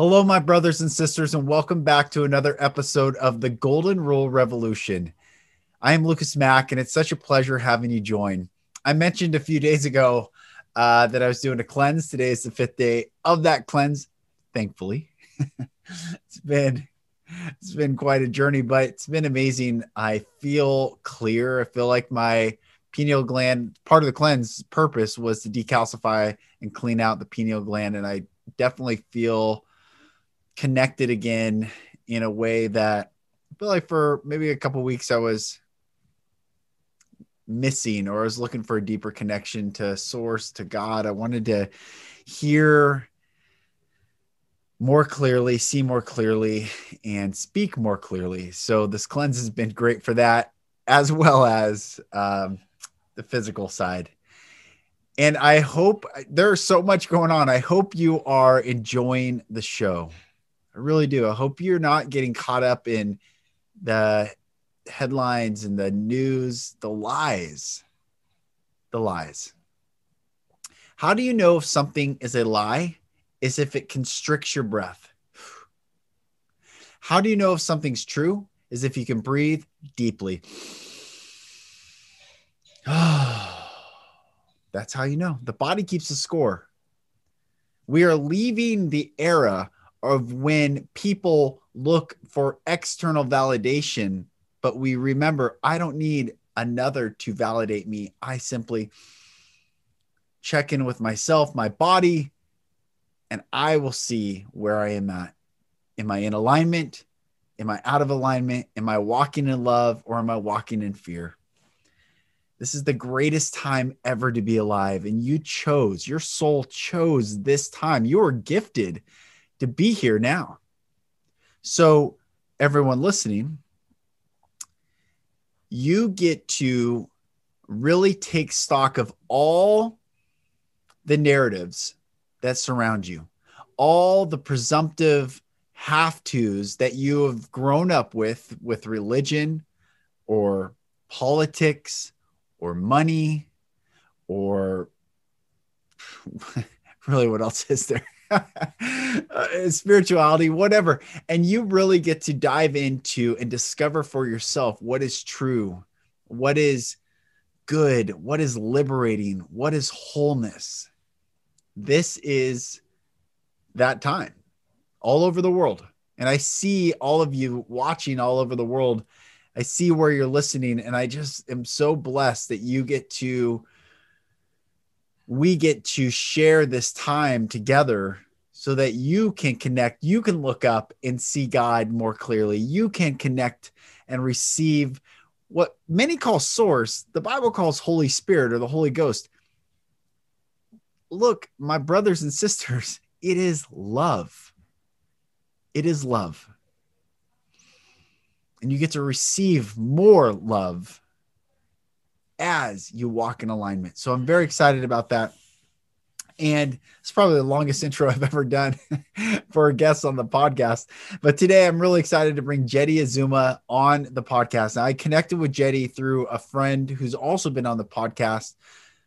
Hello, my brothers and sisters, and welcome back to another episode of the Golden Rule Revolution. I am Lucas Mack, and it's such a pleasure having you join. I mentioned a few days ago uh, that I was doing a cleanse. Today is the fifth day of that cleanse, thankfully. it's been it's been quite a journey, but it's been amazing. I feel clear. I feel like my pineal gland part of the cleanse purpose was to decalcify and clean out the pineal gland, and I definitely feel connected again in a way that I feel like for maybe a couple weeks I was missing or I was looking for a deeper connection to source to God. I wanted to hear more clearly, see more clearly, and speak more clearly. So this cleanse has been great for that, as well as um, the physical side. And I hope there's so much going on. I hope you are enjoying the show. I really do. I hope you're not getting caught up in the headlines and the news, the lies. The lies. How do you know if something is a lie? Is if it constricts your breath. How do you know if something's true? Is if you can breathe deeply. That's how you know. The body keeps a score. We are leaving the era of when people look for external validation, but we remember I don't need another to validate me. I simply check in with myself, my body, and I will see where I am at. Am I in alignment? Am I out of alignment? Am I walking in love or am I walking in fear? This is the greatest time ever to be alive. And you chose, your soul chose this time. You are gifted to be here now. So, everyone listening, you get to really take stock of all the narratives that surround you, all the presumptive have tos that you have grown up with, with religion or politics or money or really what else is there? uh, spirituality, whatever. And you really get to dive into and discover for yourself what is true, what is good, what is liberating, what is wholeness. This is that time all over the world. And I see all of you watching all over the world. I see where you're listening. And I just am so blessed that you get to we get to share this time together so that you can connect, you can look up and see God more clearly. You can connect and receive what many call source, the Bible calls Holy Spirit or the Holy Ghost. Look, my brothers and sisters, it is love. It is love. And you get to receive more love as you walk in alignment. So I'm very excited about that. And it's probably the longest intro I've ever done for a guest on the podcast. But today I'm really excited to bring Jeddy Azuma on the podcast. Now, I connected with Jeddy through a friend who's also been on the podcast,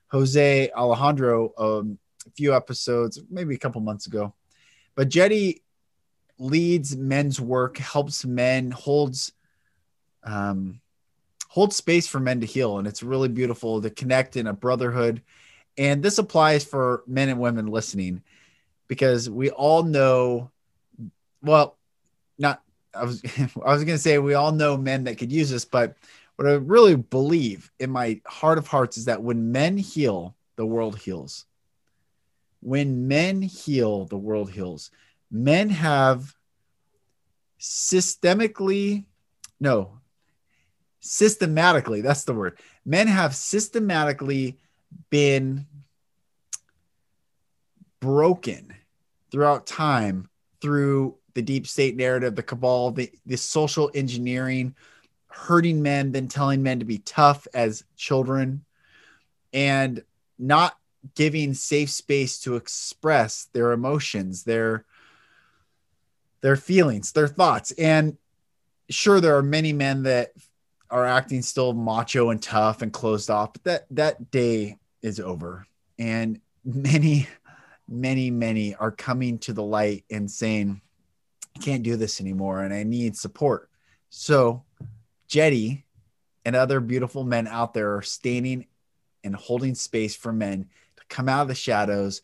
Jose Alejandro, um, a few episodes, maybe a couple months ago. But Jeddy leads men's work, helps men, holds um, hold space for men to heal. And it's really beautiful to connect in a brotherhood. And this applies for men and women listening because we all know, well, not, I was, I was going to say we all know men that could use this, but what I really believe in my heart of hearts is that when men heal, the world heals. When men heal, the world heals. Men have systemically, no, systematically, that's the word. Men have systematically been broken throughout time through the deep state narrative, the cabal, the, the social engineering, hurting men, then telling men to be tough as children, and not giving safe space to express their emotions, their their feelings, their thoughts. And sure, there are many men that are acting still macho and tough and closed off, but that that day is over. And many, many, many are coming to the light and saying, I can't do this anymore and I need support. So Jeddy and other beautiful men out there are standing and holding space for men to come out of the shadows,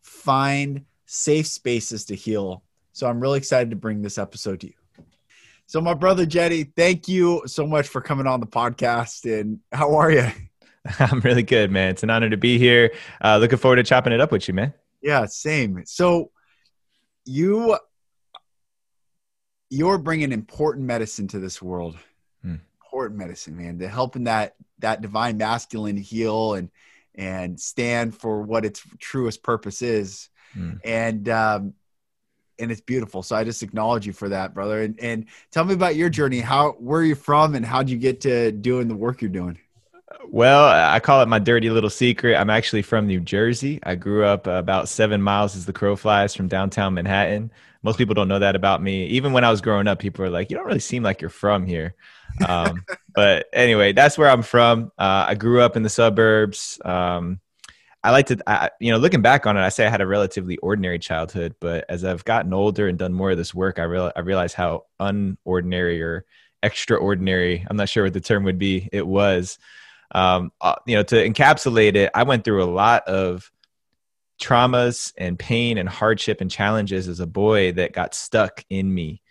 find safe spaces to heal. So I'm really excited to bring this episode to you. So, my brother Jeddy, thank you so much for coming on the podcast. And how are you? I'm really good, man. It's an honor to be here. Uh, looking forward to chopping it up with you, man. Yeah, same. So, you you're bringing important medicine to this world. Hmm. Important medicine, man. To helping that that divine masculine heal and and stand for what its truest purpose is. Hmm. And um, and it's beautiful. So I just acknowledge you for that, brother. And and tell me about your journey. How where are you from and how'd you get to doing the work you're doing? Well, I call it my dirty little secret. I'm actually from New Jersey. I grew up about seven miles as the crow flies from downtown Manhattan. Most people don't know that about me. Even when I was growing up, people were like, "You don't really seem like you're from here." Um, but anyway, that's where I'm from. Uh, I grew up in the suburbs. Um, I like to, I, you know, looking back on it, I say I had a relatively ordinary childhood. But as I've gotten older and done more of this work, I real I realize how unordinary or extraordinary—I'm not sure what the term would be—it was. Um, uh, you know, to encapsulate it, I went through a lot of traumas and pain and hardship and challenges as a boy that got stuck in me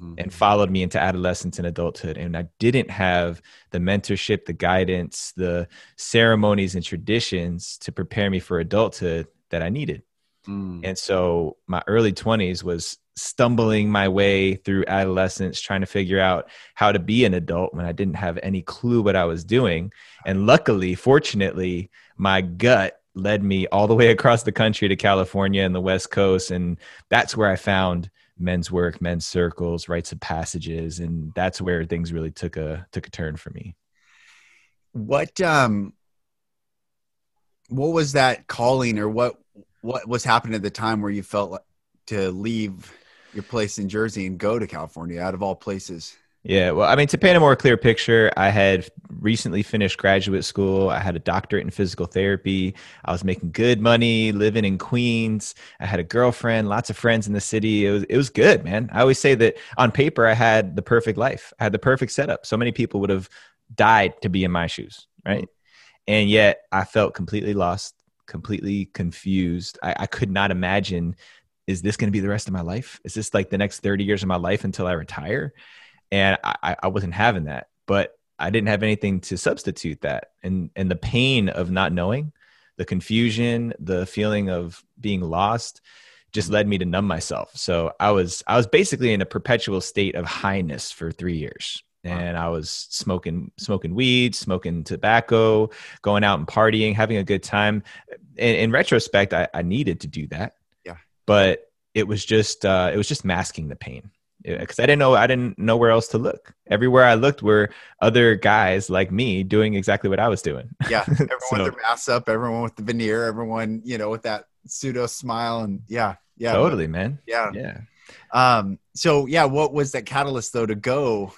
mm-hmm. and followed me into adolescence and adulthood. And I didn't have the mentorship, the guidance, the ceremonies and traditions to prepare me for adulthood that I needed. Mm. And so my early 20s was stumbling my way through adolescence, trying to figure out how to be an adult when I didn't have any clue what I was doing. And luckily, fortunately, my gut led me all the way across the country to California and the West Coast. And that's where I found men's work, men's circles, rites of passages. And that's where things really took a took a turn for me. What um what was that calling or what what was happening at the time where you felt like to leave your place in Jersey and go to California out of all places? Yeah, well, I mean, to paint a more clear picture, I had recently finished graduate school. I had a doctorate in physical therapy. I was making good money, living in Queens. I had a girlfriend, lots of friends in the city. It was it was good, man. I always say that on paper, I had the perfect life. I had the perfect setup. So many people would have died to be in my shoes, right? And yet, I felt completely lost, completely confused. I, I could not imagine. Is this going to be the rest of my life? Is this like the next 30 years of my life until I retire? And I, I wasn't having that but i didn't have anything to substitute that. And and the pain of not knowing the confusion the feeling of being lost just led me to numb myself. So i was i was basically in a perpetual state of highness for three years. And i was smoking smoking weed smoking tobacco going out and partying having a good time. In, in retrospect I, I needed to do that. Yeah. But it was just uh, it was just masking the pain because I didn't know I didn't know where else to look. Everywhere I looked were other guys like me doing exactly what I was doing. Yeah, everyone so, with their masks up, everyone with the veneer, everyone you know with that pseudo smile, and yeah, yeah, totally, man. Yeah, yeah. Um. So yeah, what was that catalyst though to go?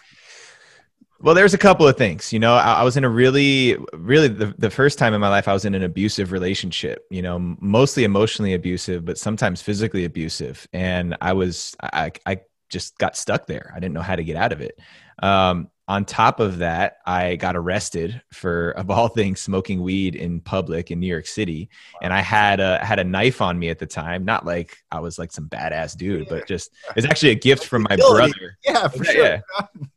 Well, there's a couple of things. You know, I, I was in a really, really the, the first time in my life I was in an abusive relationship. You know, mostly emotionally abusive, but sometimes physically abusive, and I was I I just got stuck there. I didn't know how to get out of it. Um, on top of that, I got arrested for, of all things, smoking weed in public in New York City, wow. and I had a had a knife on me at the time. Not like I was like some badass dude, but just it's actually a gift from my brother. Yeah, for sure. Yeah.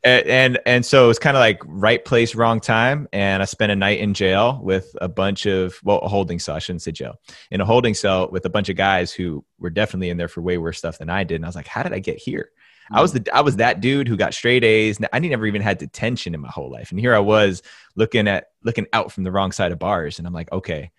and, and and so it's kind of like right place, wrong time, and I spent a night in jail with a bunch of well, a holding cell. I shouldn't say jail. In a holding cell with a bunch of guys who were definitely in there for way worse stuff than I did, and I was like, how did I get here? I was the I was that dude who got straight A's. I never even had detention in my whole life, and here I was looking at looking out from the wrong side of bars, and I'm like, okay,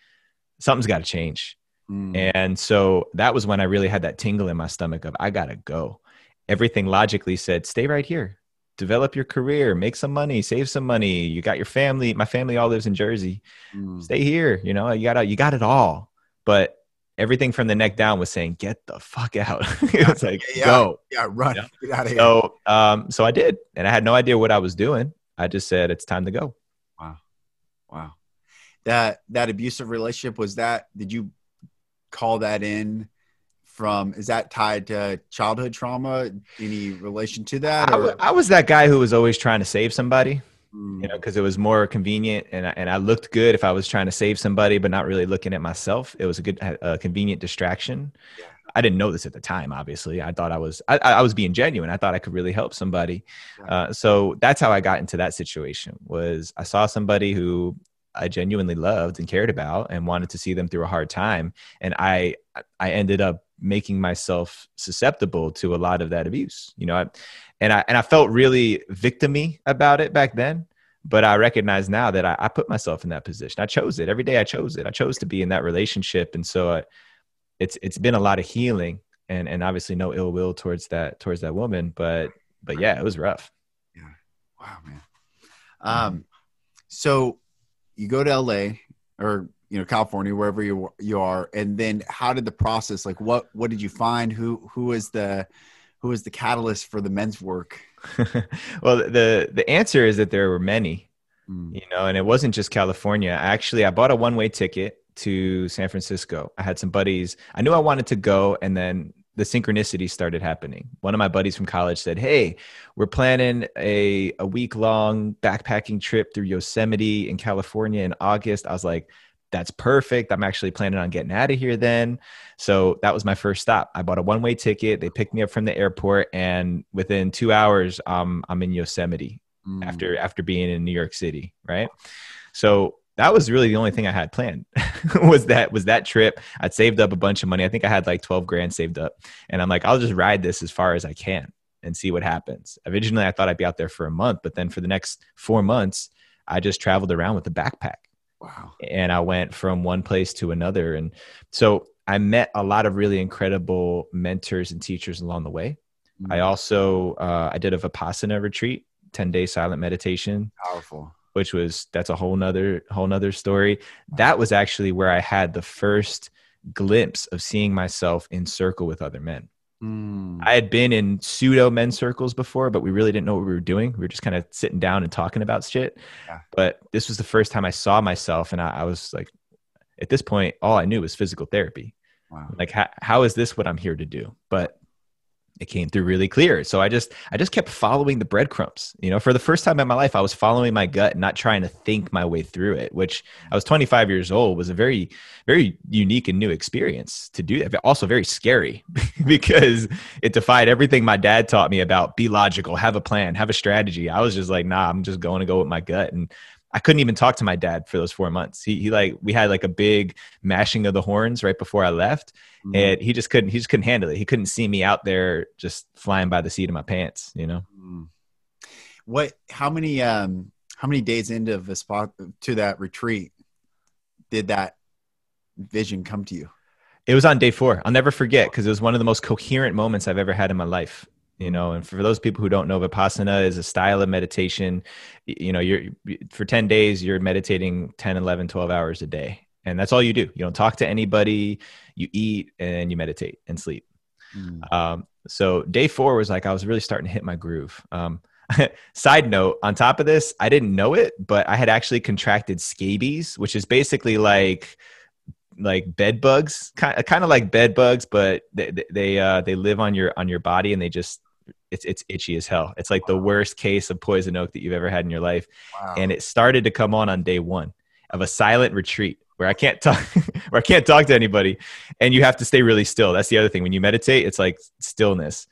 something's got to change. Mm. And so that was when I really had that tingle in my stomach of I gotta go. Everything logically said, stay right here, develop your career, make some money, save some money. You got your family. My family all lives in Jersey. Mm. Stay here. You know, you got you got it all. But everything from the neck down was saying, get the fuck out. it's like, yeah, go. Yeah, run. Yeah. Get out of here. So, um, so I did. And I had no idea what I was doing. I just said, it's time to go. Wow. Wow. That, that abusive relationship was that, did you call that in from, is that tied to childhood trauma? Any relation to that? I was that guy who was always trying to save somebody you know, because it was more convenient and I, and I looked good if I was trying to save somebody, but not really looking at myself. It was a good, a convenient distraction. Yeah. I didn't know this at the time. Obviously, I thought I was, I, I was being genuine. I thought I could really help somebody. Uh, so that's how I got into that situation. Was I saw somebody who I genuinely loved and cared about and wanted to see them through a hard time, and I, I ended up making myself susceptible to a lot of that abuse. You know, I, and I and I felt really victimy about it back then. But I recognize now that I, I, put myself in that position. I chose it every day. I chose it. I chose to be in that relationship, and so I, it's it's been a lot of healing, and and obviously no ill will towards that towards that woman. But but yeah, it was rough. Yeah. Wow, man. Um, so you go to LA or you know California, wherever you you are, and then how did the process? Like, what what did you find? Who who was the who was the catalyst for the men's work? well, the the answer is that there were many, mm. you know, and it wasn't just California. Actually, I bought a one way ticket to San Francisco. I had some buddies. I knew I wanted to go, and then the synchronicity started happening. One of my buddies from college said, "Hey, we're planning a a week long backpacking trip through Yosemite in California in August." I was like, that's perfect. I'm actually planning on getting out of here then. So that was my first stop. I bought a one way ticket. They picked me up from the airport, and within two hours, um, I'm in Yosemite mm. after after being in New York City. Right. So that was really the only thing I had planned was that was that trip. I'd saved up a bunch of money. I think I had like 12 grand saved up, and I'm like, I'll just ride this as far as I can and see what happens. Originally, I thought I'd be out there for a month, but then for the next four months, I just traveled around with a backpack Wow. And I went from one place to another. And so I met a lot of really incredible mentors and teachers along the way. Mm-hmm. I also uh, I did a Vipassana retreat, 10 day silent meditation. Powerful. Which was that's a whole nother whole nother story. That was actually where I had the first glimpse of seeing myself in circle with other men. Mm. I had been in pseudo men's circles before, but we really didn't know what we were doing. We were just kind of sitting down and talking about shit. Yeah. But this was the first time I saw myself, and I, I, was like, at this point, all I knew was physical therapy. Wow. Like, how, how is this what I'm here to do? But it came through really clear. So I just I just kept following the breadcrumbs. You know, for the first time in my life, I was following my gut, and not trying to think my way through it. Which I was 25 years old was a very very unique and new experience to do that. But also very scary because it defied everything my dad taught me about be logical, have a plan, have a strategy. I was just like, nah, I'm just going to go with my gut and I couldn't even talk to my dad for those four months. He, he like we had like a big mashing of the horns right before I left, mm. and he just couldn't he just couldn't handle it. He couldn't see me out there just flying by the seat of my pants, you know. Mm. What? How many? Um, how many days into the spot to that retreat did that vision come to you? It was on day four. I'll never forget because it was one of the most coherent moments I've ever had in my life you know and for those people who don't know vipassana is a style of meditation. You know you're for 10 days you're meditating 10 11 12 hours a day and that's all you do. You don't talk to anybody you eat and you meditate and sleep. Mm. um, so day four was like i was really starting to hit my groove. Um, side note on top of this i didn't know it but i had actually contracted scabies which is basically like like bed bugs kind of, kind of like bed bugs but they they uh they live on your on your body and they just it's it's itchy as hell. It's like wow. the worst case of poison oak that you've ever had in your life. Wow. And it started to come on on day one of a silent retreat where I can't talk where I can't talk to anybody and you have to stay really still. That's the other thing. When you meditate, it's like stillness.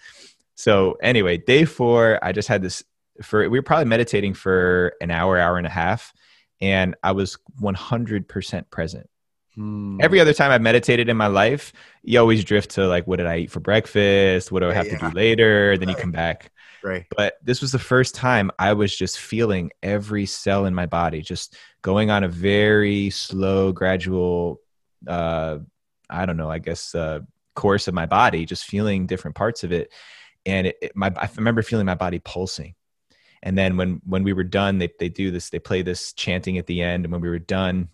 So anyway, day four, I just had this for we were probably meditating for an hour, hour and a half, and I was 100% present. Hmm. Every other time I've meditated in my life, you always drift to like, what did I eat for breakfast? What do I have yeah. to do later? Then right. you come back. Right. But this was the first time I was just feeling every cell in my body, just going on a very slow, gradual uh, I don't know, I guess, uh, course of my body, just feeling different parts of it. And it, it, my, I remember feeling my body pulsing. And then when, when we were done, they, they do this, they play this chanting at the end. And when we were done,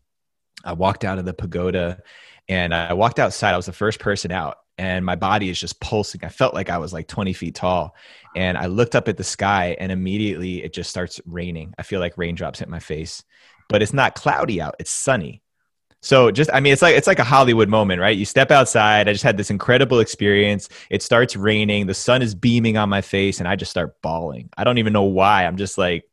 I walked out of the pagoda and I walked outside. I was the first person out and my body is just pulsing. I felt like I was like 20 feet tall. And I looked up at the sky and immediately it just starts raining. I feel like raindrops hit my face, but it's not cloudy out, it's sunny. So just I mean it's like it's like a Hollywood moment, right? You step outside, I just had this incredible experience. It starts raining, the sun is beaming on my face and I just start bawling. I don't even know why. I'm just like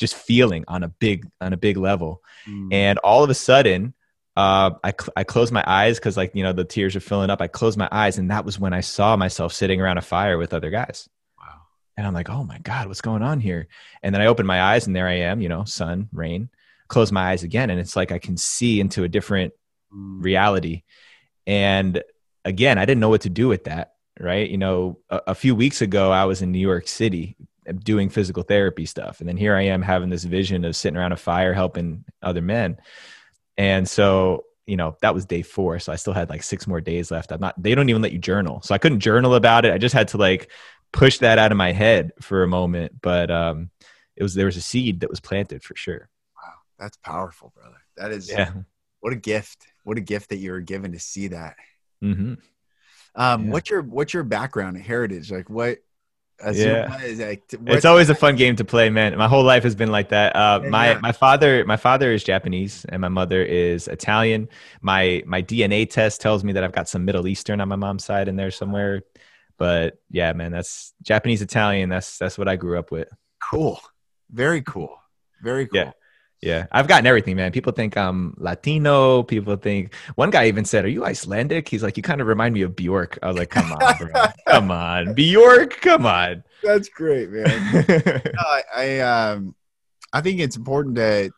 just feeling on a big on a big level. Mm. And all of a sudden, uh, I, cl- I closed my eyes because like you know the tears are filling up. I closed my eyes, and that was when I saw myself sitting around a fire with other guys. Wow! And I'm like, oh my god, what's going on here? And then I opened my eyes, and there I am. You know, sun, rain. Close my eyes again, and it's like I can see into a different mm. reality. And again, I didn't know what to do with that. Right? You know, a, a few weeks ago, I was in New York City doing physical therapy stuff, and then here I am having this vision of sitting around a fire helping other men and so, you know, that was day four. So I still had like six more days left. I'm not, they don't even let you journal. So I couldn't journal about it. I just had to like push that out of my head for a moment. But um, it was, there was a seed that was planted for sure. Wow. That's powerful, brother. That is, yeah. What a gift. What a gift that you were given to see that. Mm-hmm. Um, yeah. what's your, what's your background Heritage? Like what, yeah. it's always a fun game to play, man. My whole life has been like that. Uh, my my father my father is Japanese and my mother is Italian. My my DNA test tells me that I've got some Middle Eastern on my mom's side in there somewhere. But yeah, man, that's Japanese Italian. That's that's what I grew up with. Cool. Very cool. Very cool. Yeah. Yeah, I've gotten everything, man. People think I'm Latino. People think one guy even said, "Are you Icelandic?" He's like, "You kind of remind me of Bjork." I was like, "Come on, bro. come on, Bjork, come on." That's great, man. no, I, I um, I think it's important that,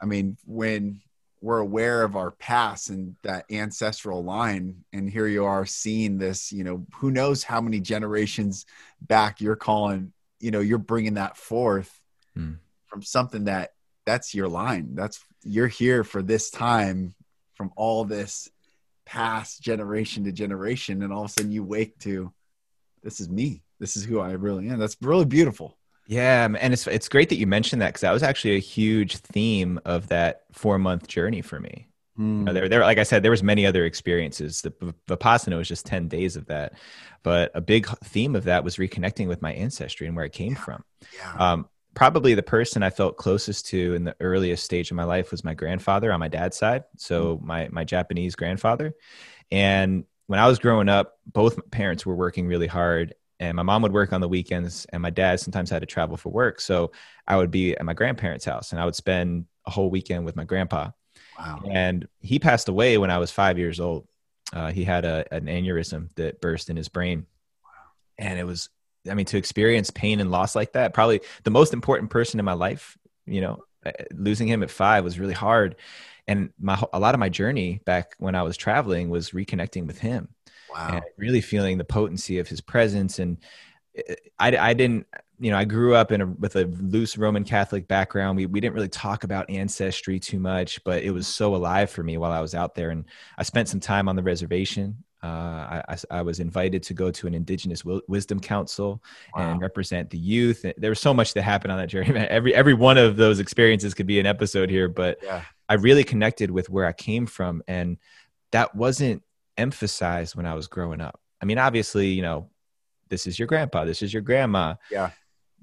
I mean, when we're aware of our past and that ancestral line, and here you are seeing this, you know, who knows how many generations back you're calling, you know, you're bringing that forth. Hmm from something that that's your line. That's you're here for this time from all this past generation to generation, and all of a sudden you wake to this is me. This is who I really am. That's really beautiful. Yeah, and it's it's great that you mentioned that because that was actually a huge theme of that four month journey for me. Mm. You know, hmm. there, there, like I said, there was many other experiences. The Vipassana was just ten days of that, but a big theme of that was reconnecting with my ancestry and where I came yeah. from. Yeah. Um, probably the person I felt closest to in the earliest stage of my life was my grandfather on my dad's side. So mm-hmm. my my Japanese grandfather. And when I was growing up, both parents were working really hard and my mom would work on the weekends and my dad sometimes had to travel for work. So I would be at my grandparents' house and I would spend a whole weekend with my grandpa. Wow. And he passed away when I was 5 years old. Uh, he had a, an aneurysm that burst in his brain. Wow. And it was I mean, to experience pain and loss like that, probably the most important person in my life, you know, uh, losing him at five was really hard. And my, a lot of my journey back when I was traveling was reconnecting with him. Wow. And really feeling the potency of his presence. And uh, I, I didn't, you know, I grew up in a, with a loose Roman Catholic background. We, we didn't really talk about ancestry too much, but it was so alive for me while I was out there. And I spent some time on the reservation uh, I, I, was invited to go to an Indigenous Wisdom Council wow. and represent the youth. There was so much that happened on that journey. Every every one of those experiences could be an episode here, but yeah. I really connected with where I came from, and that wasn't emphasized when I was growing up. I mean, obviously, you know, this is your grandpa, this is your grandma. Yeah.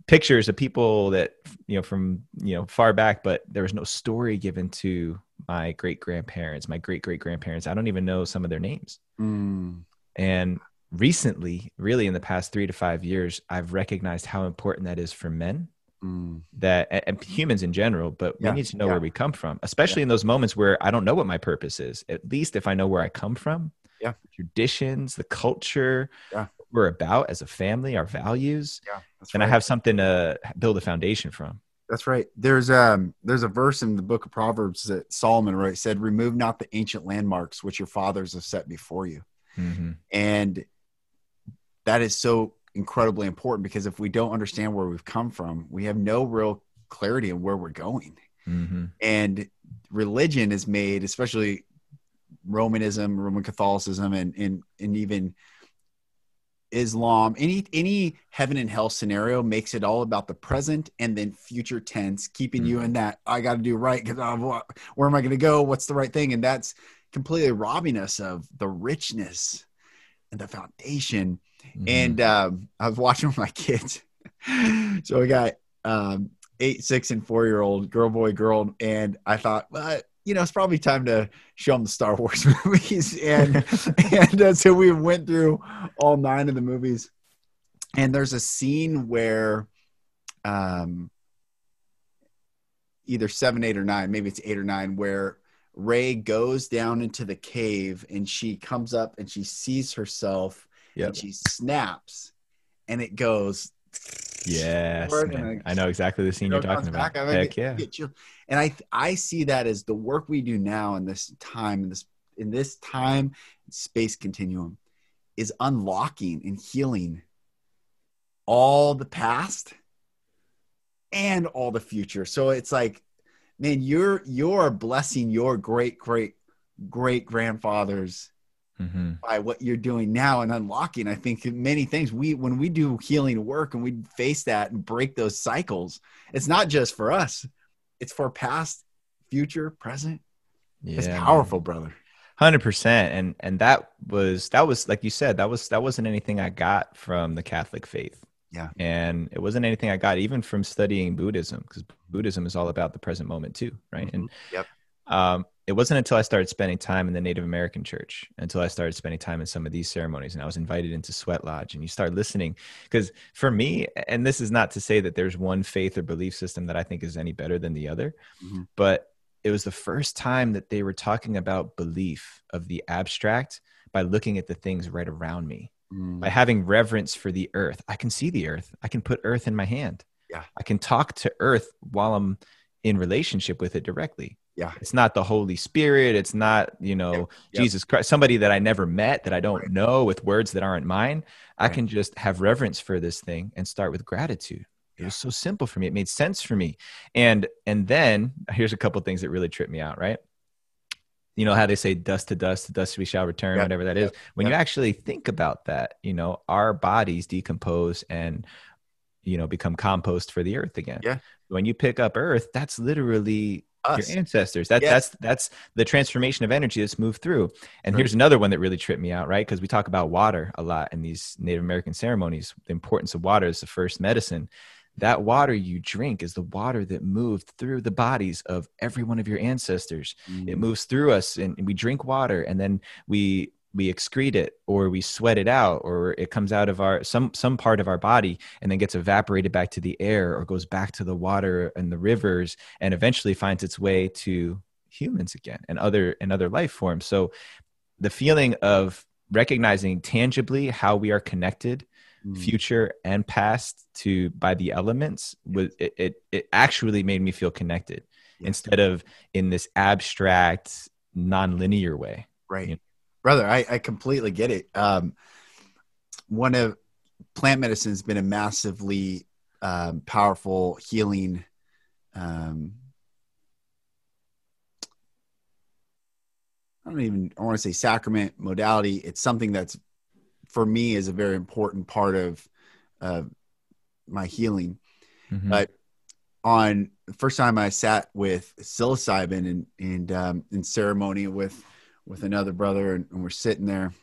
Pictures of people that you know from you know far back, but there was no story given to my great grandparents, my great great grandparents. I don't even know some of their names. Mm. And recently, really in the past three to five years, I've recognized how important that is for men. Mm. That and humans in general, but yeah. we need to know yeah. where we come from, especially yeah. in those moments where I don't know what my purpose is. At least if I know where I come from, yeah, traditions, the culture, yeah. we're about as a family, our values, yeah, and right. I have something to build a foundation from. That's right. There's um there's a verse in the book of Proverbs that Solomon wrote. said, "Remove not the ancient landmarks which your fathers have set before you," mm-hmm. and that is so incredibly important because if we don't understand where we've come from, we have no real clarity on where we're going. Mm-hmm. And religion is made, especially Romanism, Roman Catholicism, and and and even Islam, any any heaven and hell scenario makes it all about the present and then future tense, keeping mm-hmm. you in that I got to do right because where am I going to go? What's the right thing? And that's completely robbing us of the richness and the foundation. Mm-hmm. And um, I was watching with my kids, so we got um, eight, six, and four year old girl, boy, girl, and I thought, well, you know, it's probably time to show them the Star Wars movies. And and uh, so we went through all nine of the movies. And there's a scene where um either seven, eight, or nine, maybe it's eight or nine, where Rey goes down into the cave and she comes up and she sees herself yep. and she snaps and it goes Yes, I know exactly the scene you are talking about. Back, Heck yeah! And I I see that as the work we do now in this time in this in this time space continuum is unlocking and healing all the past and all the future. So it's like, man, you're you're blessing your great great great grandfathers mm-hmm. by what you're doing now and unlocking. I think many things we when we do healing work and we face that and break those cycles, it's not just for us; it's for past, future, present. Yeah, it's powerful, man. brother. Hundred percent, and and that was that was like you said that was that wasn't anything I got from the Catholic faith. Yeah, and it wasn't anything I got even from studying Buddhism because Buddhism is all about the present moment too, right? Mm-hmm. And yep. Um, it wasn't until I started spending time in the Native American church, until I started spending time in some of these ceremonies, and I was invited into Sweat Lodge, and you start listening. Because for me, and this is not to say that there's one faith or belief system that I think is any better than the other, mm-hmm. but it was the first time that they were talking about belief of the abstract by looking at the things right around me, mm-hmm. by having reverence for the earth. I can see the earth. I can put earth in my hand. Yeah. I can talk to earth while I'm in relationship with it directly. Yeah. It's not the holy spirit. It's not you know yep. jesus christ somebody that i never met that i don't right. know with words that aren't mine. I can just have reverence for this thing and start with gratitude. It was so simple for me. It made sense for me. And and then here's a couple things that really tripped me out right? You know how they say dust to dust to dust we shall return yep. whatever that is. Yep. when you actually think about that you know our bodies decompose and you know become compost for the earth again yeah when you pick up earth that's literally us. your ancestors. That's yes. that's that's the transformation of energy that's moved through. And right. here's another one that really tripped me out, right? Because we talk about water a lot in these Native American ceremonies. The importance of water is the first medicine. That water you drink is the water that moved through the bodies of every one of your ancestors. Mm. It moves through us, and we drink water, and then we we excrete it or we sweat it out or it comes out of our some some part of our body and then gets evaporated back to the air or goes back to the water and the rivers and eventually finds its way to humans again and other and other life forms so the feeling of recognizing tangibly how we are connected mm. future and past to by the elements was it, it, it actually made me feel connected yes. instead of in this abstract non-linear way right you know? Brother I, I completely get it. Um, one of plant medicine has been a massively um, powerful healing um, i don't even i want to say sacrament modality. It's something that's for me is a very important part of uh, my healing. Mm-hmm. but on the first time i sat with psilocybin and, and um, in ceremony with with another brother and, and we're sitting there.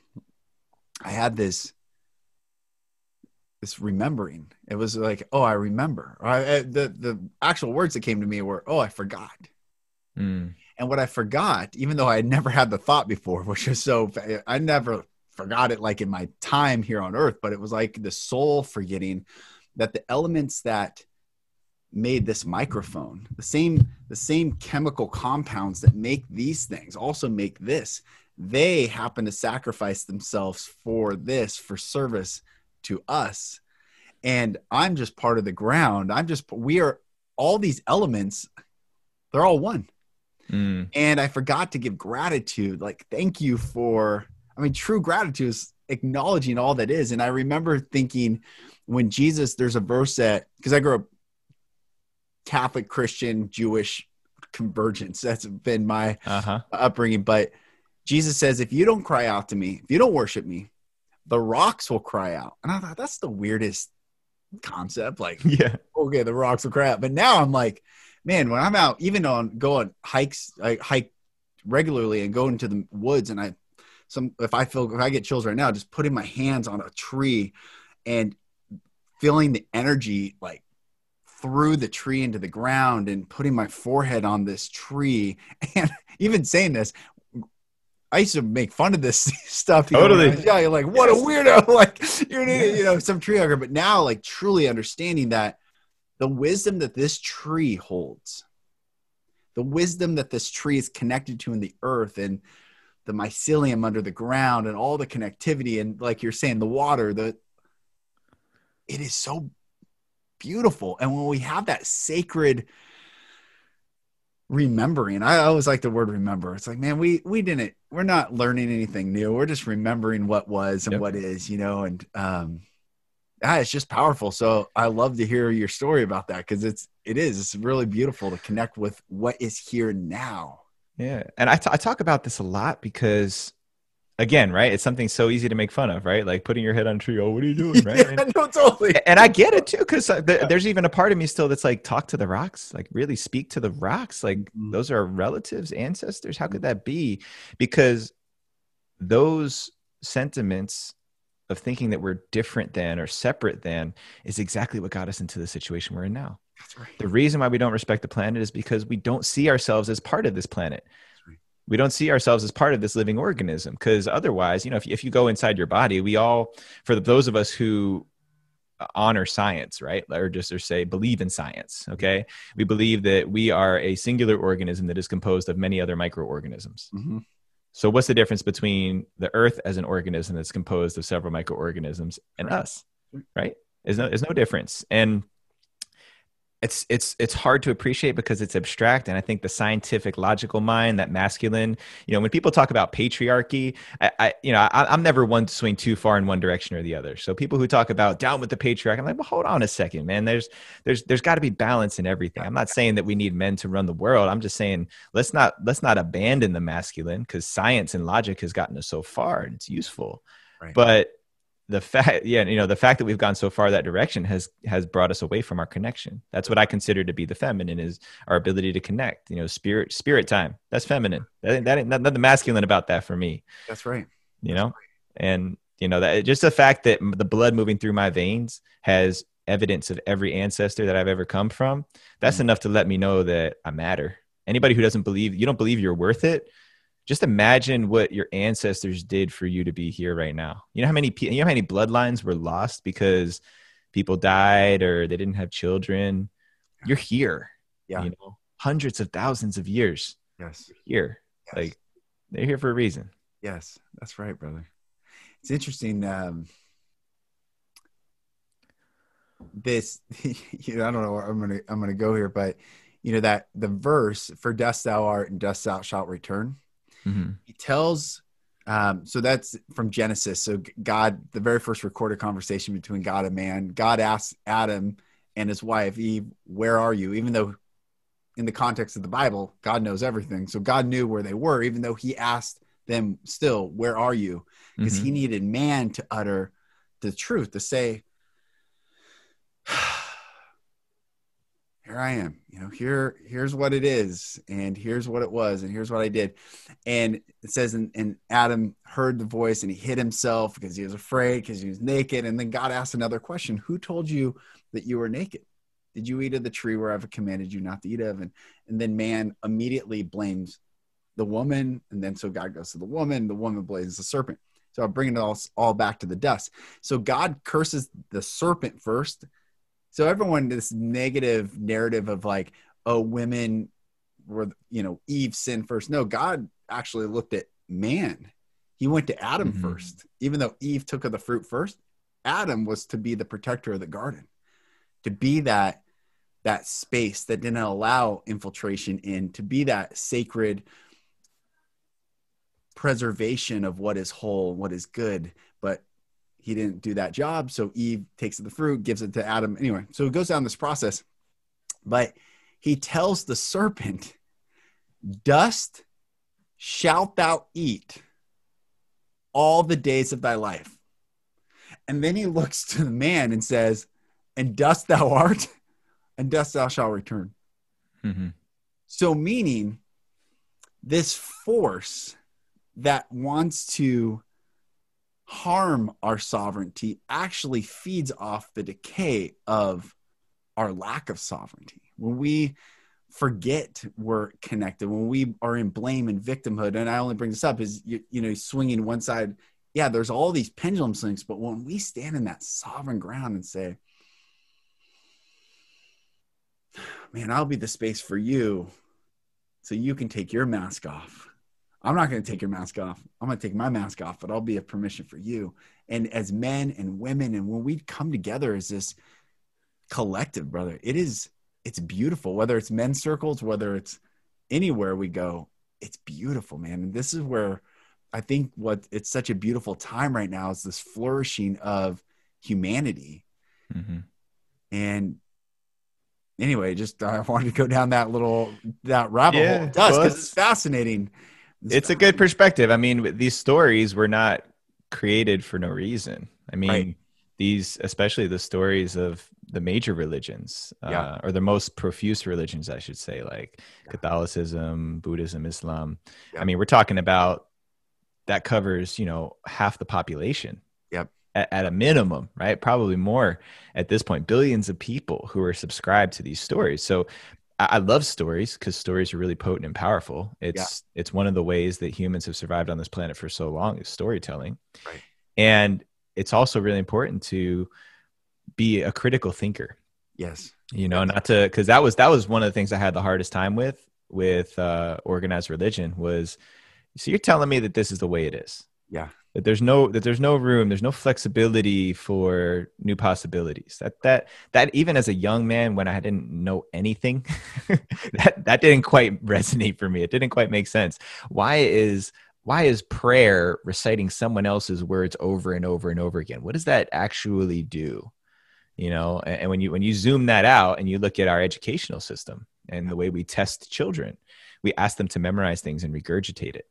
I had this this remembering. It was like oh i remember. I, the the actual words that came to me were oh i forgot. Mm. and what i forgot even though i had never had the thought before which is so i never forgot it like in my time here on earth but it was like the soul forgetting that the elements that made this microphone the same the same chemical compounds that make these things also make this they happen to sacrifice themselves for this for service to us. And i'm just part of the ground. I'm just we are all these elements they're all one. Mm. and i forgot to give gratitude like thank you for i mean true gratitude is acknowledging all that is. And i remember thinking when jesus there's a verse that because i grew up Catholic, Christian, Jewish convergence. That's been my uh-huh. upbringing. But Jesus says, if you don't cry out to me, if you don't worship me, the rocks will cry out. And I thought that's the weirdest concept. Like, Yeah. okay, the rocks will cry out. But now I'm like, man, when I'm out, even on going hikes, I hike regularly and go into the woods and I some if I feel if I get chills right now, just putting my hands on a tree and feeling the energy like through the tree into the ground and putting my forehead on this tree and even saying this I used to make fun of this stuff. you know, Totally. was young, You're like, what a weirdo! Like you're an idiot, you know, some tree hugger. But now, like truly understanding that the wisdom that this tree holds, the wisdom that this tree is connected to in the earth and the mycelium under the ground and all the connectivity and like you're saying, the water, the it is so beautiful. And when we have that sacred remembering, I always like the word remember. It's like, man, we we didn't we're not learning anything new. We're just remembering what was and Yep. what is, you know, and um yeah, it's just powerful. So I love to hear your story about that because it's it is it's really beautiful to connect with what is here now. Yeah. And I t- I talk about this a lot because, again, right? It's something so easy to make fun of, right? Like putting your head on a tree. Oh, what are you doing? Right. yeah, no, totally. and I get it too, because there's even a part of me still that's like, talk to the rocks, like really speak to the rocks. Like Mm. those are relatives, ancestors. How could that be? Because those sentiments of thinking that we're different than or separate than is exactly what got us into the situation we're in now. That's right. The reason why we don't respect the planet is because we don't see ourselves as part of this planet. We don't see ourselves as part of this living organism because otherwise, you know, if, if you go inside your body, we all, for those of us who honor science, right? Or just or say believe in science, okay? We believe that we are a singular organism that is composed of many other microorganisms. Mhm. So what's the difference between the earth as an organism that's composed of several microorganisms and Right. us? Right? There's no there's no difference. And it's it's it's hard to appreciate because it's abstract and i think the scientific logical mind that masculine you know when people talk about patriarchy i, I you know I, i'm never one to swing too far in one direction or the other. So people who talk about down with the patriarch i'm like well hold on a second man. There's there's there's got to be balance in everything. I'm not saying that we need men to run the world. I'm just saying let's not let's not abandon the masculine because science and logic has gotten us so far and it's useful. Right. but the fact yeah you know the fact that we've gone so far that direction has has brought us away from our connection. That's what i consider to be the feminine is our ability to connect you know spirit spirit time. That's feminine. That ain't, that ain't nothing masculine about that for me. That's right. you know? And you know that just the fact that the blood moving through my veins has evidence of every ancestor that i've ever come from that's Mhm. enough to let me know that i matter. Anybody who doesn't believe you don't believe you're worth it just imagine what your ancestors did for you to be here right now you know how many you know how many bloodlines were lost because people died or they didn't have children you're here Yeah. you know hundreds of thousands of years Yes. here yes. like they're here for a reason Yes, that's right, brother. It's interesting. Um, this, you know, I don't know where I'm gonna I'm gonna go here, but you know that the verse "For dust thou art, and dust thou shalt return." Mhm. He tells. Um, so that's from Genesis. So God, the very first recorded conversation between God and man, God asks Adam and his wife Eve, "Where are you?" Even though, in the context of the Bible, God knows everything. So God knew where they were, even though He asked them still, "Where are you?" because Mhm. he needed man to utter the truth to say here i am you know here here's what it is and here's what it was and here's what i did and it says and, and adam heard the voice and he hid himself because he was afraid because he was naked and then god asked another question who told you that you were naked did you eat of the tree where i've commanded you not to eat of and and then man immediately blames the woman and then so god goes to the woman the woman blames the serpent so I'm bringing it all, all back to the dust. So God curses the serpent first. So everyone, this negative narrative of like, oh, women were, you know, Eve sinned first. No, God actually looked at man. He went to Adam Mhm. first. Even though Eve took of the fruit first, Adam was to be the protector of the garden, to be that that space that didn't allow infiltration in, to be that sacred preservation of what is whole, what is good, he didn't do that job. So Eve takes the fruit, gives it to Adam. Anyway, so it goes down this process, but he tells the serpent, dust shalt thou eat all the days of thy life. And then he looks to the man and says, And dust thou art, and dust thou shalt return. Mhm. So, meaning this force that wants to harm our sovereignty actually feeds off the decay of our lack of sovereignty. When we forget we're connected, when we are in blame and victimhood, and I only bring this up is you, you know swinging one side. Yeah, there's all these pendulum swings, but when we stand in that sovereign ground and say, "Man, I'll be the space for you, so you can take your mask off." I'm not going to take your mask off. I'm going to take my mask off, but I'll be a permission for you. And as men and women, and when we come together as this collective, brother, it is it's beautiful. Whether it's men's circles, whether it's anywhere we go, it's beautiful, man. And this is where I think what it's such a beautiful time right now is this flourishing of humanity. Mhm. And anyway, just I wanted to go down that little that rabbit Yeah, hole. It does because it's fascinating. It's a good perspective. I mean, these stories were not created for no reason. I mean, Right. these, especially the stories of the major religions, Yeah. uh, or the most profuse religions, I should say, like Yeah. Catholicism, Buddhism, Islam. Yeah. I mean, we're talking about that covers, you know, half the population. Yep. At, at a minimum, right? Probably more at this point. Billions of people who are subscribed to these stories. So I, love stories because stories are really potent and powerful. It's it's one of the ways that humans have survived on this planet for so long is storytelling. Right. And it's also really important to be a critical thinker Yes. you know not to because that was that was one of the things i had the hardest time with with uh organized religion was so you're telling me that this is the way it is Yeah. That there's no that there's no room there's no flexibility for new possibilities. That that that even as a young man when i didn't know anything that that didn't quite resonate for me. It didn't quite make sense. Why is why is prayer reciting someone else's words over and over and over again? What does that actually do? You know and, and when you when you zoom that out and you look at our educational system and the way we test children we ask them to memorize things and regurgitate it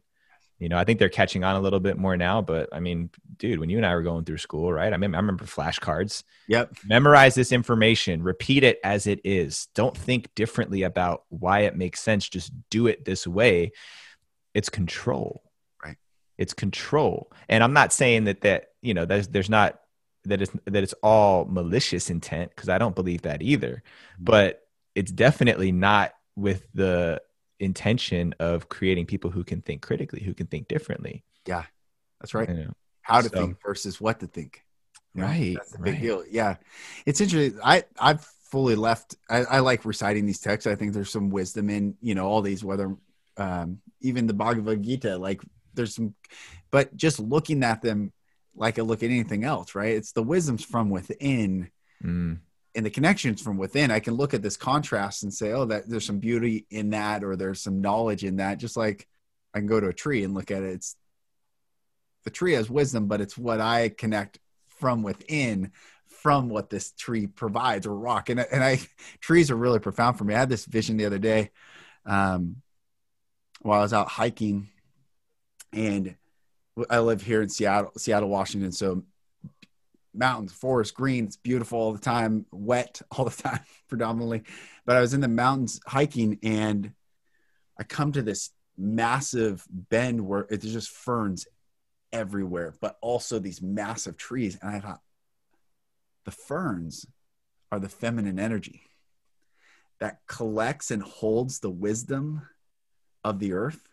you know i think they're catching on a little bit more now but i mean dude when you and i were going through school right? I mean i remember flashcards. Yep. memorize this information repeat it as it is. Don't think differently about why it makes sense. Just do it this way. It's control. Right. it's control. And i'm not saying that that you know there's there's not that it's that it's all malicious intent because i don't believe that either. Mm-hmm. But it's definitely not with the intention of creating people who can think critically who can think differently Yeah, That's right. How to So- think versus what to think. You know, Right, That's the big right. deal. Yeah. It's interesting. I, I've fully left. I, I like reciting these texts. I think there's some wisdom in, you know, all these, whether um, even the Bhagavad Gita, like there's some, but just looking at them like I look at anything else, right? It's the wisdoms from within Mm, and the connections from within i can look at this contrast and say oh that there's some beauty in that or there's some knowledge in that just like i can go to a tree and look at it. It's the tree has wisdom but it's what i connect from within from what this tree provides or rock. And, and i trees are really profound for me. I had this vision the other day um, while i was out hiking and i live here in seattle seattle washington. So mountains, forest, green. It's beautiful all the time, wet all the time, predominantly. But I was in the mountains hiking and I come to this massive bend where it's just ferns everywhere, but also these massive trees. And I thought, the ferns are the feminine energy that collects and holds the wisdom of the earth.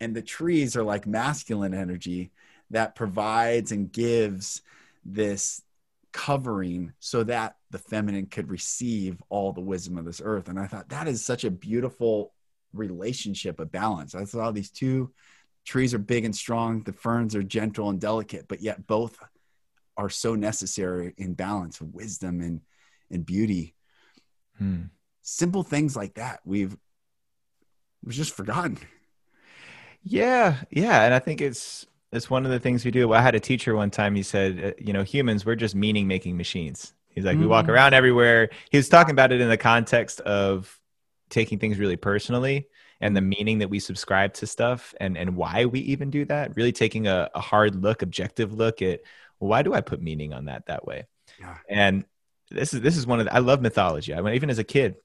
And the trees are like masculine energy that provides and gives this covering so that the feminine could receive all the wisdom of this earth. And I thought that is such a beautiful relationship of balance. I saw these two trees are big and strong, the ferns are gentle and delicate, but yet both are so necessary in balance, of wisdom and, and beauty. hmm. Simple things like that we've we've just forgotten. Yeah, yeah, and I think it's it's one of the things we do. I had a teacher one time. He said, uh, you know, humans we're just meaning making machines. He's like, we walk Mm. around everywhere. He was talking about it in the context of taking things really personally and the meaning that we subscribe to stuff and and why we even do that really taking a, a hard look objective look at well, why do i put meaning on that that way Yeah. and this is this is one of the, i love mythology i mean even as a kid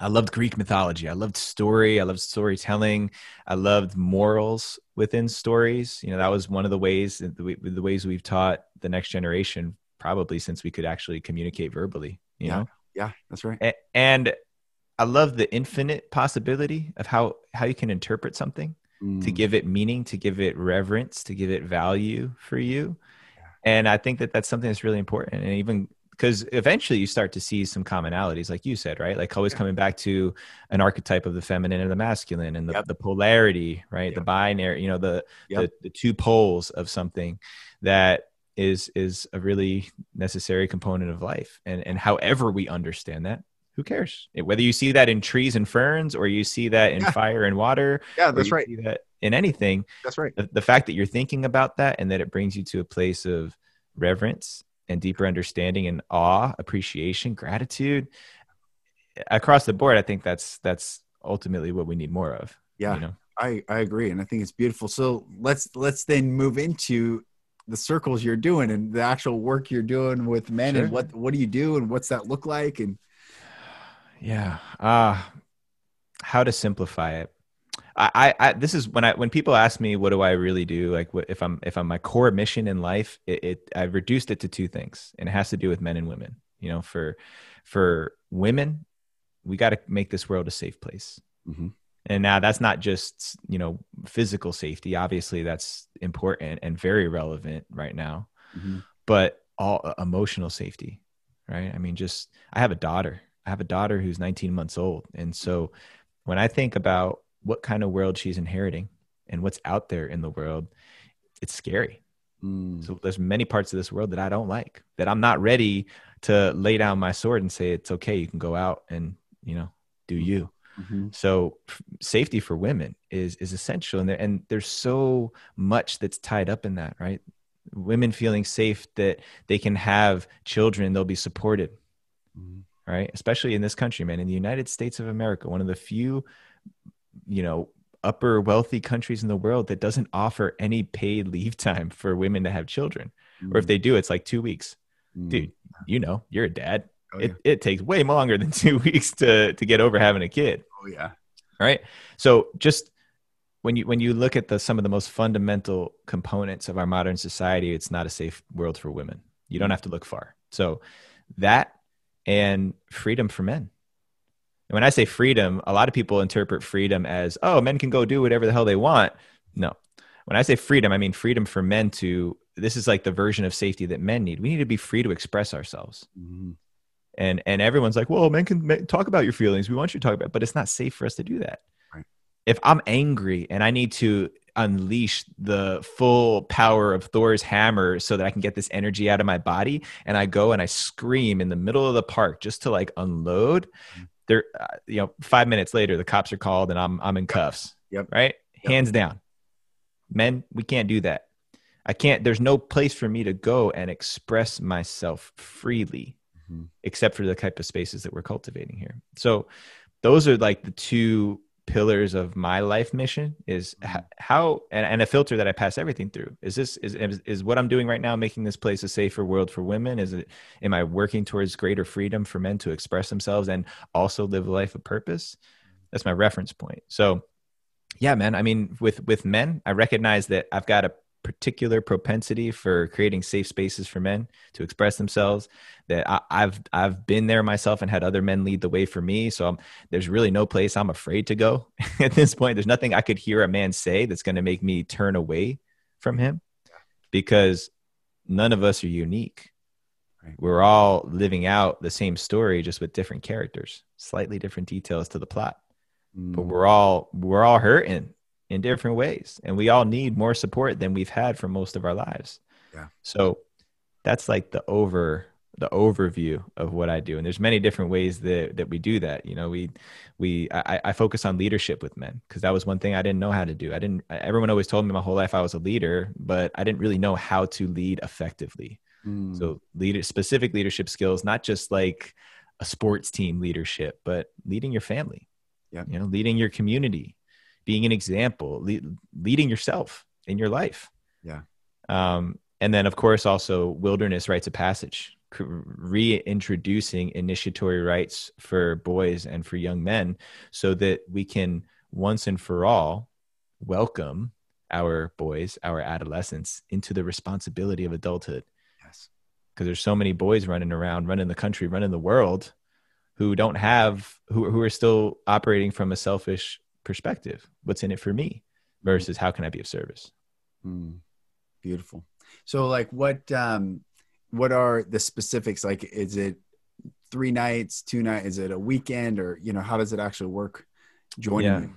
i loved greek mythology. I loved story. I loved storytelling. I loved morals within stories. You know that was one of the ways that we, the ways we've taught the next generation probably since we could actually communicate verbally you Yeah. know? Yeah, that's right. A- and i love the infinite possibility of how how you can interpret something to Mm. give it meaning to give it reverence to give it value for you. And i think that that's something that's really important. And even because eventually you start to see some commonalities like you said right like always Yeah. coming back to an archetype of the feminine and the masculine and the, Yep. the polarity right the binary you know the, Yep. the the two poles of something that is is a really necessary component of life and and however we understand that who cares whether you see that in trees and ferns or you see that in Yeah. fire and water Yeah, that's right. that in anything That's right. the, the fact that you're thinking about that and that it brings you to a place of reverence and deeper understanding and awe appreciation gratitude across the board i think that's that's ultimately what we need more of Yeah. you know I, I agree, and I think it's beautiful. So let's let's then move into the circles you're doing and the actual work you're doing with men Sure. and what what do you do and what's that look like and yeah uh how to simplify it I, I this is when i when people ask me what do i really do? Like what if i'm if i'm my core mission in life it, it i've reduced it to two things and it has to do with men and women. You know for for women we got to make this world a safe place. Mhm. and now that's not just you know physical safety. Obviously that's important and very relevant right now. But all uh, emotional safety right? I mean just i have a daughter. I have a daughter who's 19 months old. And so when i think about what kind of world she's inheriting and what's out there in the world it's scary Mm. so there's many parts of this world that i don't like that i'm not ready to lay down my sword and say it's okay you can go out and you know do you Mhm. so safety for women is is essential and there, and there's so much that's tied up in that right women feeling safe that they can have children they'll be supported Mhm. right especially in this country man in the united states of america one of the few you know upper wealthy countries in the world that doesn't offer any paid leave time for women to have children. Or if they do it's like two weeks. Mm. dude you know you're a dad. Oh, it, yeah. it takes way longer than two weeks to to get over having a kid. Oh yeah. right? So just when you when you look at the some of the most fundamental components of our modern society it's not a safe world for women. You don't have to look far. So that and freedom for men and when i say freedom a lot of people interpret freedom as oh men can go do whatever the hell they want no when i say freedom i mean freedom for men to this is like the version of safety that men need we need to be free to express ourselves Mhm. and and everyone's like well men can ma- talk about your feelings we want you to talk about it. but it's not safe for us to do that Right. if i'm angry and i need to unleash the full power of thor's hammer so that i can get this energy out of my body and i go and i scream in the middle of the park just to like unload Mhm. There uh, you know 5 minutes later the cops are called and i'm i'm in cuffs Yep. right Yep. hands down men we can't do that i can't there's no place for me to go and express myself freely Mhm. except for the type of spaces that we're cultivating here. So those are like the two pillars of my life mission is Mm-hmm. how and, and a filter that I pass everything through. Is this is, is is what I'm doing right now making this place a safer world for women? Is it am I working towards greater freedom for men to express themselves and also live a life of purpose? That's my reference point. So yeah, man. I mean, with with men, I recognize that I've got a particular propensity for creating safe spaces for men to express themselves. That I, I've I've been there myself and had other men lead the way for me. So I'm, there's really no place I'm afraid to go at this point. There's nothing I could hear a man say that's going to make me turn away from him, because none of us are unique. Right. We're all living out the same story, just with different characters, slightly different details to the plot but Mm. we're all we're all hurting in different ways and we all need more support than we've had for most of our lives Yeah. so that's like the over the overview of what i do and there's many different ways that that we do that you know we we i, I focus on leadership with men because that was one thing i didn't know how to do i didn't everyone always told me my whole life i was a leader but i didn't really know how to lead effectively Mm. so leader specific leadership skills, not just like a sports team leadership, but leading your family. Yeah. You know, leading your community, being an example, le- leading yourself in your life. Yeah. Um, and then, of course, also wilderness rites of passage, reintroducing initiatory rites for boys and for young men so that we can once and for all welcome our boys, our adolescents into the responsibility of adulthood. Yes. Because there's so many boys running around, running the country, running the world who don't have, who, who are still operating from a selfish perspective. What's in it for me versus how can I be of service? Mm, beautiful. So like what, um, what are the specifics? Like, is it three nights, two nights? Is it a weekend or, you know, how does it actually work joining yeah. you?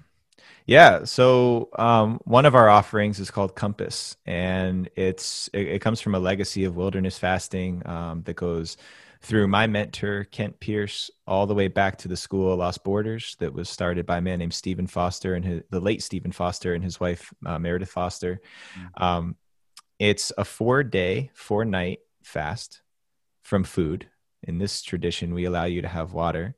Yeah. So um, one of our offerings is called Compass, and it's it, it comes from a legacy of wilderness fasting um, that goes through my mentor Kent Pierce all the way back to the school Lost Borders that was started by a man named Stephen Foster and his, the late Stephen Foster and his wife uh, Meredith Foster. Mm-hmm. Um, it's a four day, four night fast from food. In this tradition, we allow you to have water.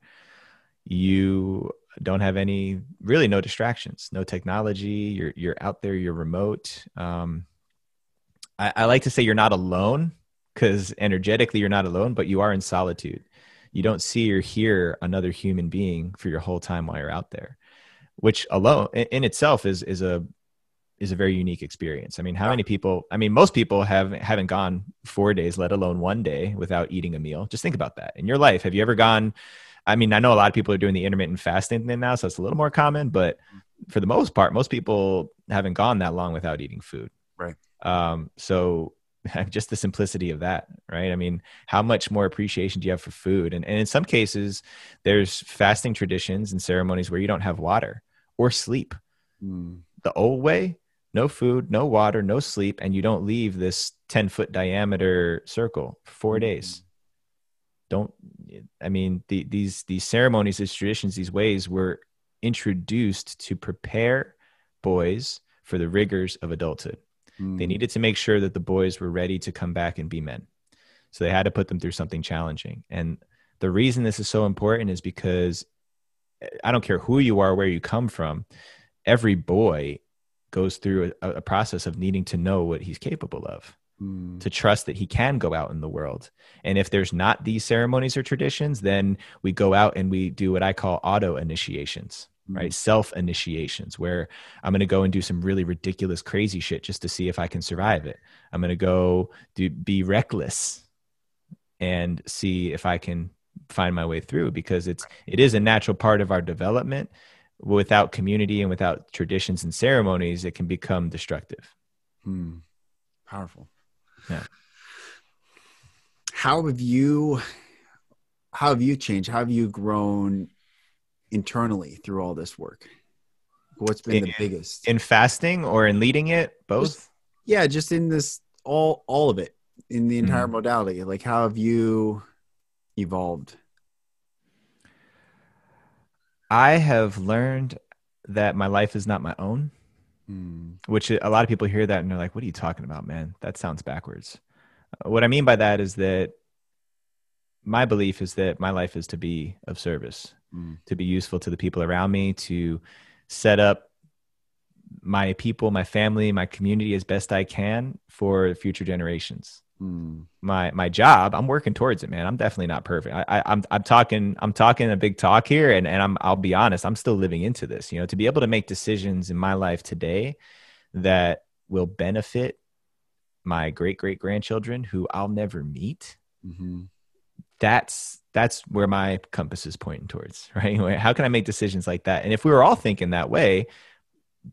You don't have any really no distractions no technology you're you're out there you're remote um, I, I like to say you're not alone because energetically you're not alone but you are in solitude you don't see or hear another human being for your whole time while you're out there which alone in, itself is is a is a very unique experience. I mean, how many people, I mean, most people have haven't gone 4 days let alone one day without eating a meal. Just think about that. In your life, have you ever gone I mean, I know a lot of people are doing the intermittent fasting thing now, so it's a little more common, but for the most part, most people haven't gone that long without eating food. Right. Um, so just the simplicity of that, right? I mean, how much more appreciation do you have for food? And, and in some cases, there's fasting traditions and ceremonies where you don't have water or sleep. Mm. The old way, no food, no water, no sleep, and you don't leave this 10 foot diameter circle for 4 mm-hmm. days don't i mean the, these these ceremonies these traditions these ways were introduced to prepare boys for the rigors of adulthood mm. they needed to make sure that the boys were ready to come back and be men so they had to put them through something challenging and the reason this is so important is because i don't care who you are where you come from every boy goes through a, a process of needing to know what he's capable of mm. to trust that he can go out in the world. And if there's not these ceremonies or traditions, then we go out and we do what I call auto initiations, mm. Right? Self initiations, where I'm going to go and do some really ridiculous, crazy shit just to see if I can survive it. I'm going to go do, be reckless and see if I can find my way through because it's it is a natural part of our development without community and without traditions and ceremonies it can become destructive hmm. powerful yeah. How have you how have you changed? How have you grown internally through all this work? What's been in, the biggest in fasting or in leading it? Both. Just, yeah, just in this all all of it in the entire mm modality. Like how have you evolved? I have learned that my life is not my own. Mm. Which a lot of people hear that and they're like, "What are you talking about, man? That sounds backwards." Uh, what I mean by that is that my belief is that my life is to be of service, mm. to be useful to the people around me, to set up my people, my family, my community as best I can for future generations. Mm. My my job, I'm working towards it, man. I'm definitely not perfect. I, I, am I'm, I'm talking I'm talking a big talk here, and and I'm I'll be honest, I'm still living into this. You know, to be able to make decisions in my life today that will benefit my great great grandchildren who I'll never meet. Mm-hmm. That's that's where my compass is pointing towards, right? How can I make decisions like that? And if we were all thinking that way,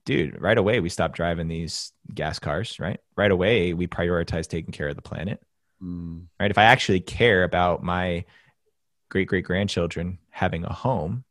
dude, right away we stop driving these gas cars, right? Right away we prioritize taking care of the planet. Mm. Right? If I actually care about my great great grandchildren having a home,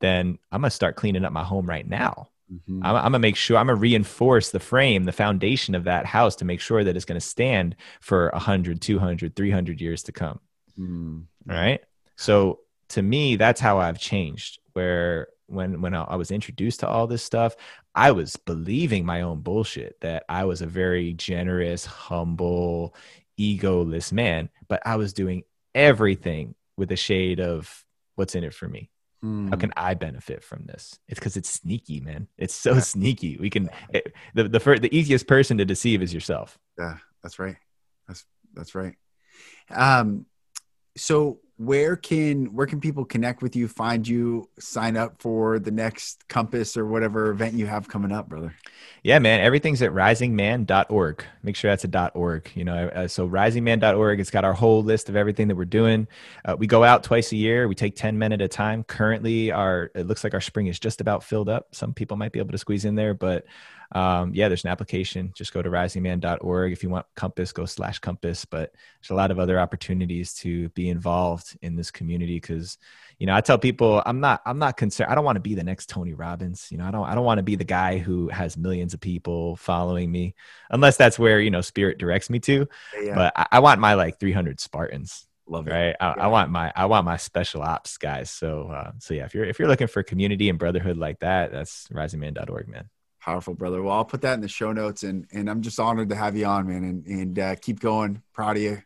then I'm going to start cleaning up my home right now. Mm-hmm. I'm, I'm, gonna make sure I'm gonna reinforce the frame, the foundation of that house to make sure that it's gonna stand for 100, 200, 300 years to come. Mm. Right. So to me, that's how I've changed. Where when when I was introduced to all this stuff, I was believing my own bullshit that I was a very generous, humble, egoless man, but I was doing everything with a shade of what's in it for me. Mm. How can I benefit from this? It's because it's sneaky, man. It's so yeah. sneaky. We can it, the the first, the easiest person to deceive is yourself. Yeah, that's right. That's that's right. Um, so where can where can people connect with you find you sign up for the next compass or whatever event you have coming up brother? Yeah man everything's at risingman.org make sure that's a .org you know uh, so risingman.org it's got our whole list of everything that we're doing. Uh, we go out twice a year. We take 10 men at a time. Currently our it looks like our spring is just about filled up. Some people might be able to squeeze in there but um, yeah, there's an application. Just go to risingman.org. If you want Compass, go slash Compass. But there's a lot of other opportunities to be involved in this community because, you know, I tell people I'm not I'm not concerned. I don't want to be the next Tony Robbins. You know, I don't I don't want to be the guy who has millions of people following me, unless that's where you know Spirit directs me to. Yeah. But I, I want my like 300 Spartans. Love it. Right. I, yeah. I, want my I want my special ops guys. So uh, so yeah, if you're if you're looking for community and brotherhood like that, that's risingman.org, man. Powerful, brother. Well, I'll put that in the show notes, and and I'm just honored to have you on, man, and and uh, keep going. Proud of you.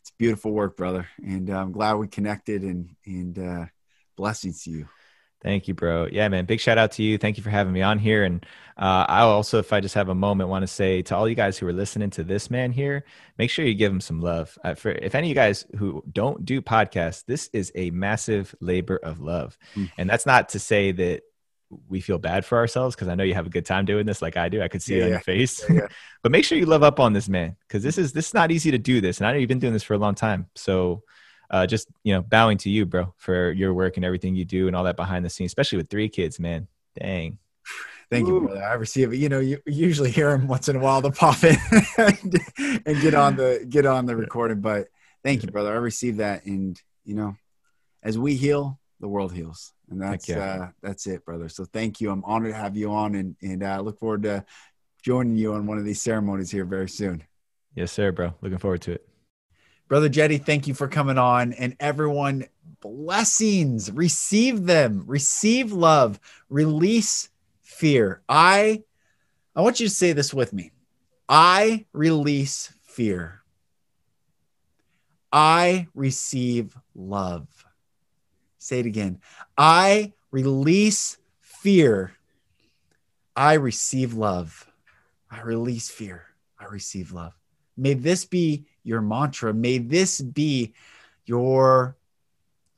It's beautiful work, brother, and uh, I'm glad we connected, and and uh, blessings to you. Thank you, bro. Yeah, man. Big shout out to you. Thank you for having me on here. And uh, I also, if I just have a moment, want to say to all you guys who are listening to this man here, make sure you give him some love. Uh, for if any of you guys who don't do podcasts, this is a massive labor of love, mm. and that's not to say that we feel bad for ourselves because I know you have a good time doing this like I do. I could see yeah, it on your face. Yeah, but make sure you love up on this man because this is this is not easy to do this. And I know you've been doing this for a long time. So uh, just you know, bowing to you, bro, for your work and everything you do and all that behind the scenes, especially with three kids, man. Dang. Thank Ooh. you, brother. I receive it. You know, you usually hear him once in a while to pop in and, and get on the get on the recording. But thank you, brother. I receive that, and you know, as we heal, the world heals and that's uh, that's it, brother. So thank you. I'm honored to have you on, and and I uh, look forward to joining you on one of these ceremonies here very soon. Yes, sir, bro. Looking forward to it. Brother Jeddy, thank you for coming on, and everyone, blessings. Receive them. Receive love. Release fear. I I want you to say this with me. I release fear. I receive love. Say it again. I release fear. I receive love. I release fear. I receive love. May this be your mantra. May this be your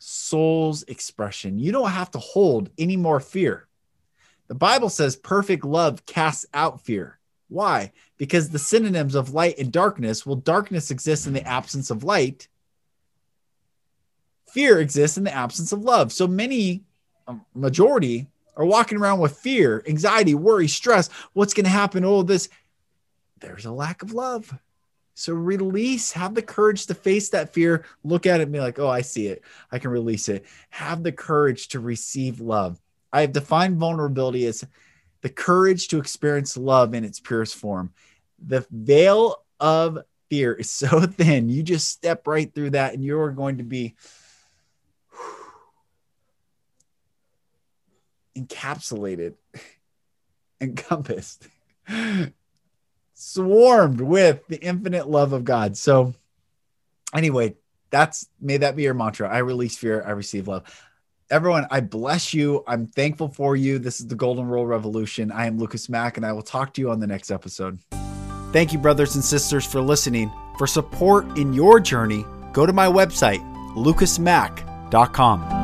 soul's expression. You don't have to hold any more fear. The Bible says perfect love casts out fear. Why? Because the synonyms of light and darkness, well, darkness exists in the absence of light, fear exists in the absence of love. So many, um, majority, are walking around with fear, anxiety, worry, stress. What's going to happen? All this. There's a lack of love. So release, have the courage to face that fear, look at it and be like, oh, I see it. I can release it. Have the courage to receive love. I have defined vulnerability as the courage to experience love in its purest form. The veil of fear is so thin. You just step right through that and you're going to be encapsulated, encompassed, swarmed with the infinite love of God. So, anyway, that's may that be your mantra. I release fear, I receive love. Everyone, I bless you. I'm thankful for you. This is the Golden Rule Revolution. I am Lucas Mack, and I will talk to you on the next episode. Thank you, brothers and sisters, for listening. For support in your journey, go to my website, lucasmack.com.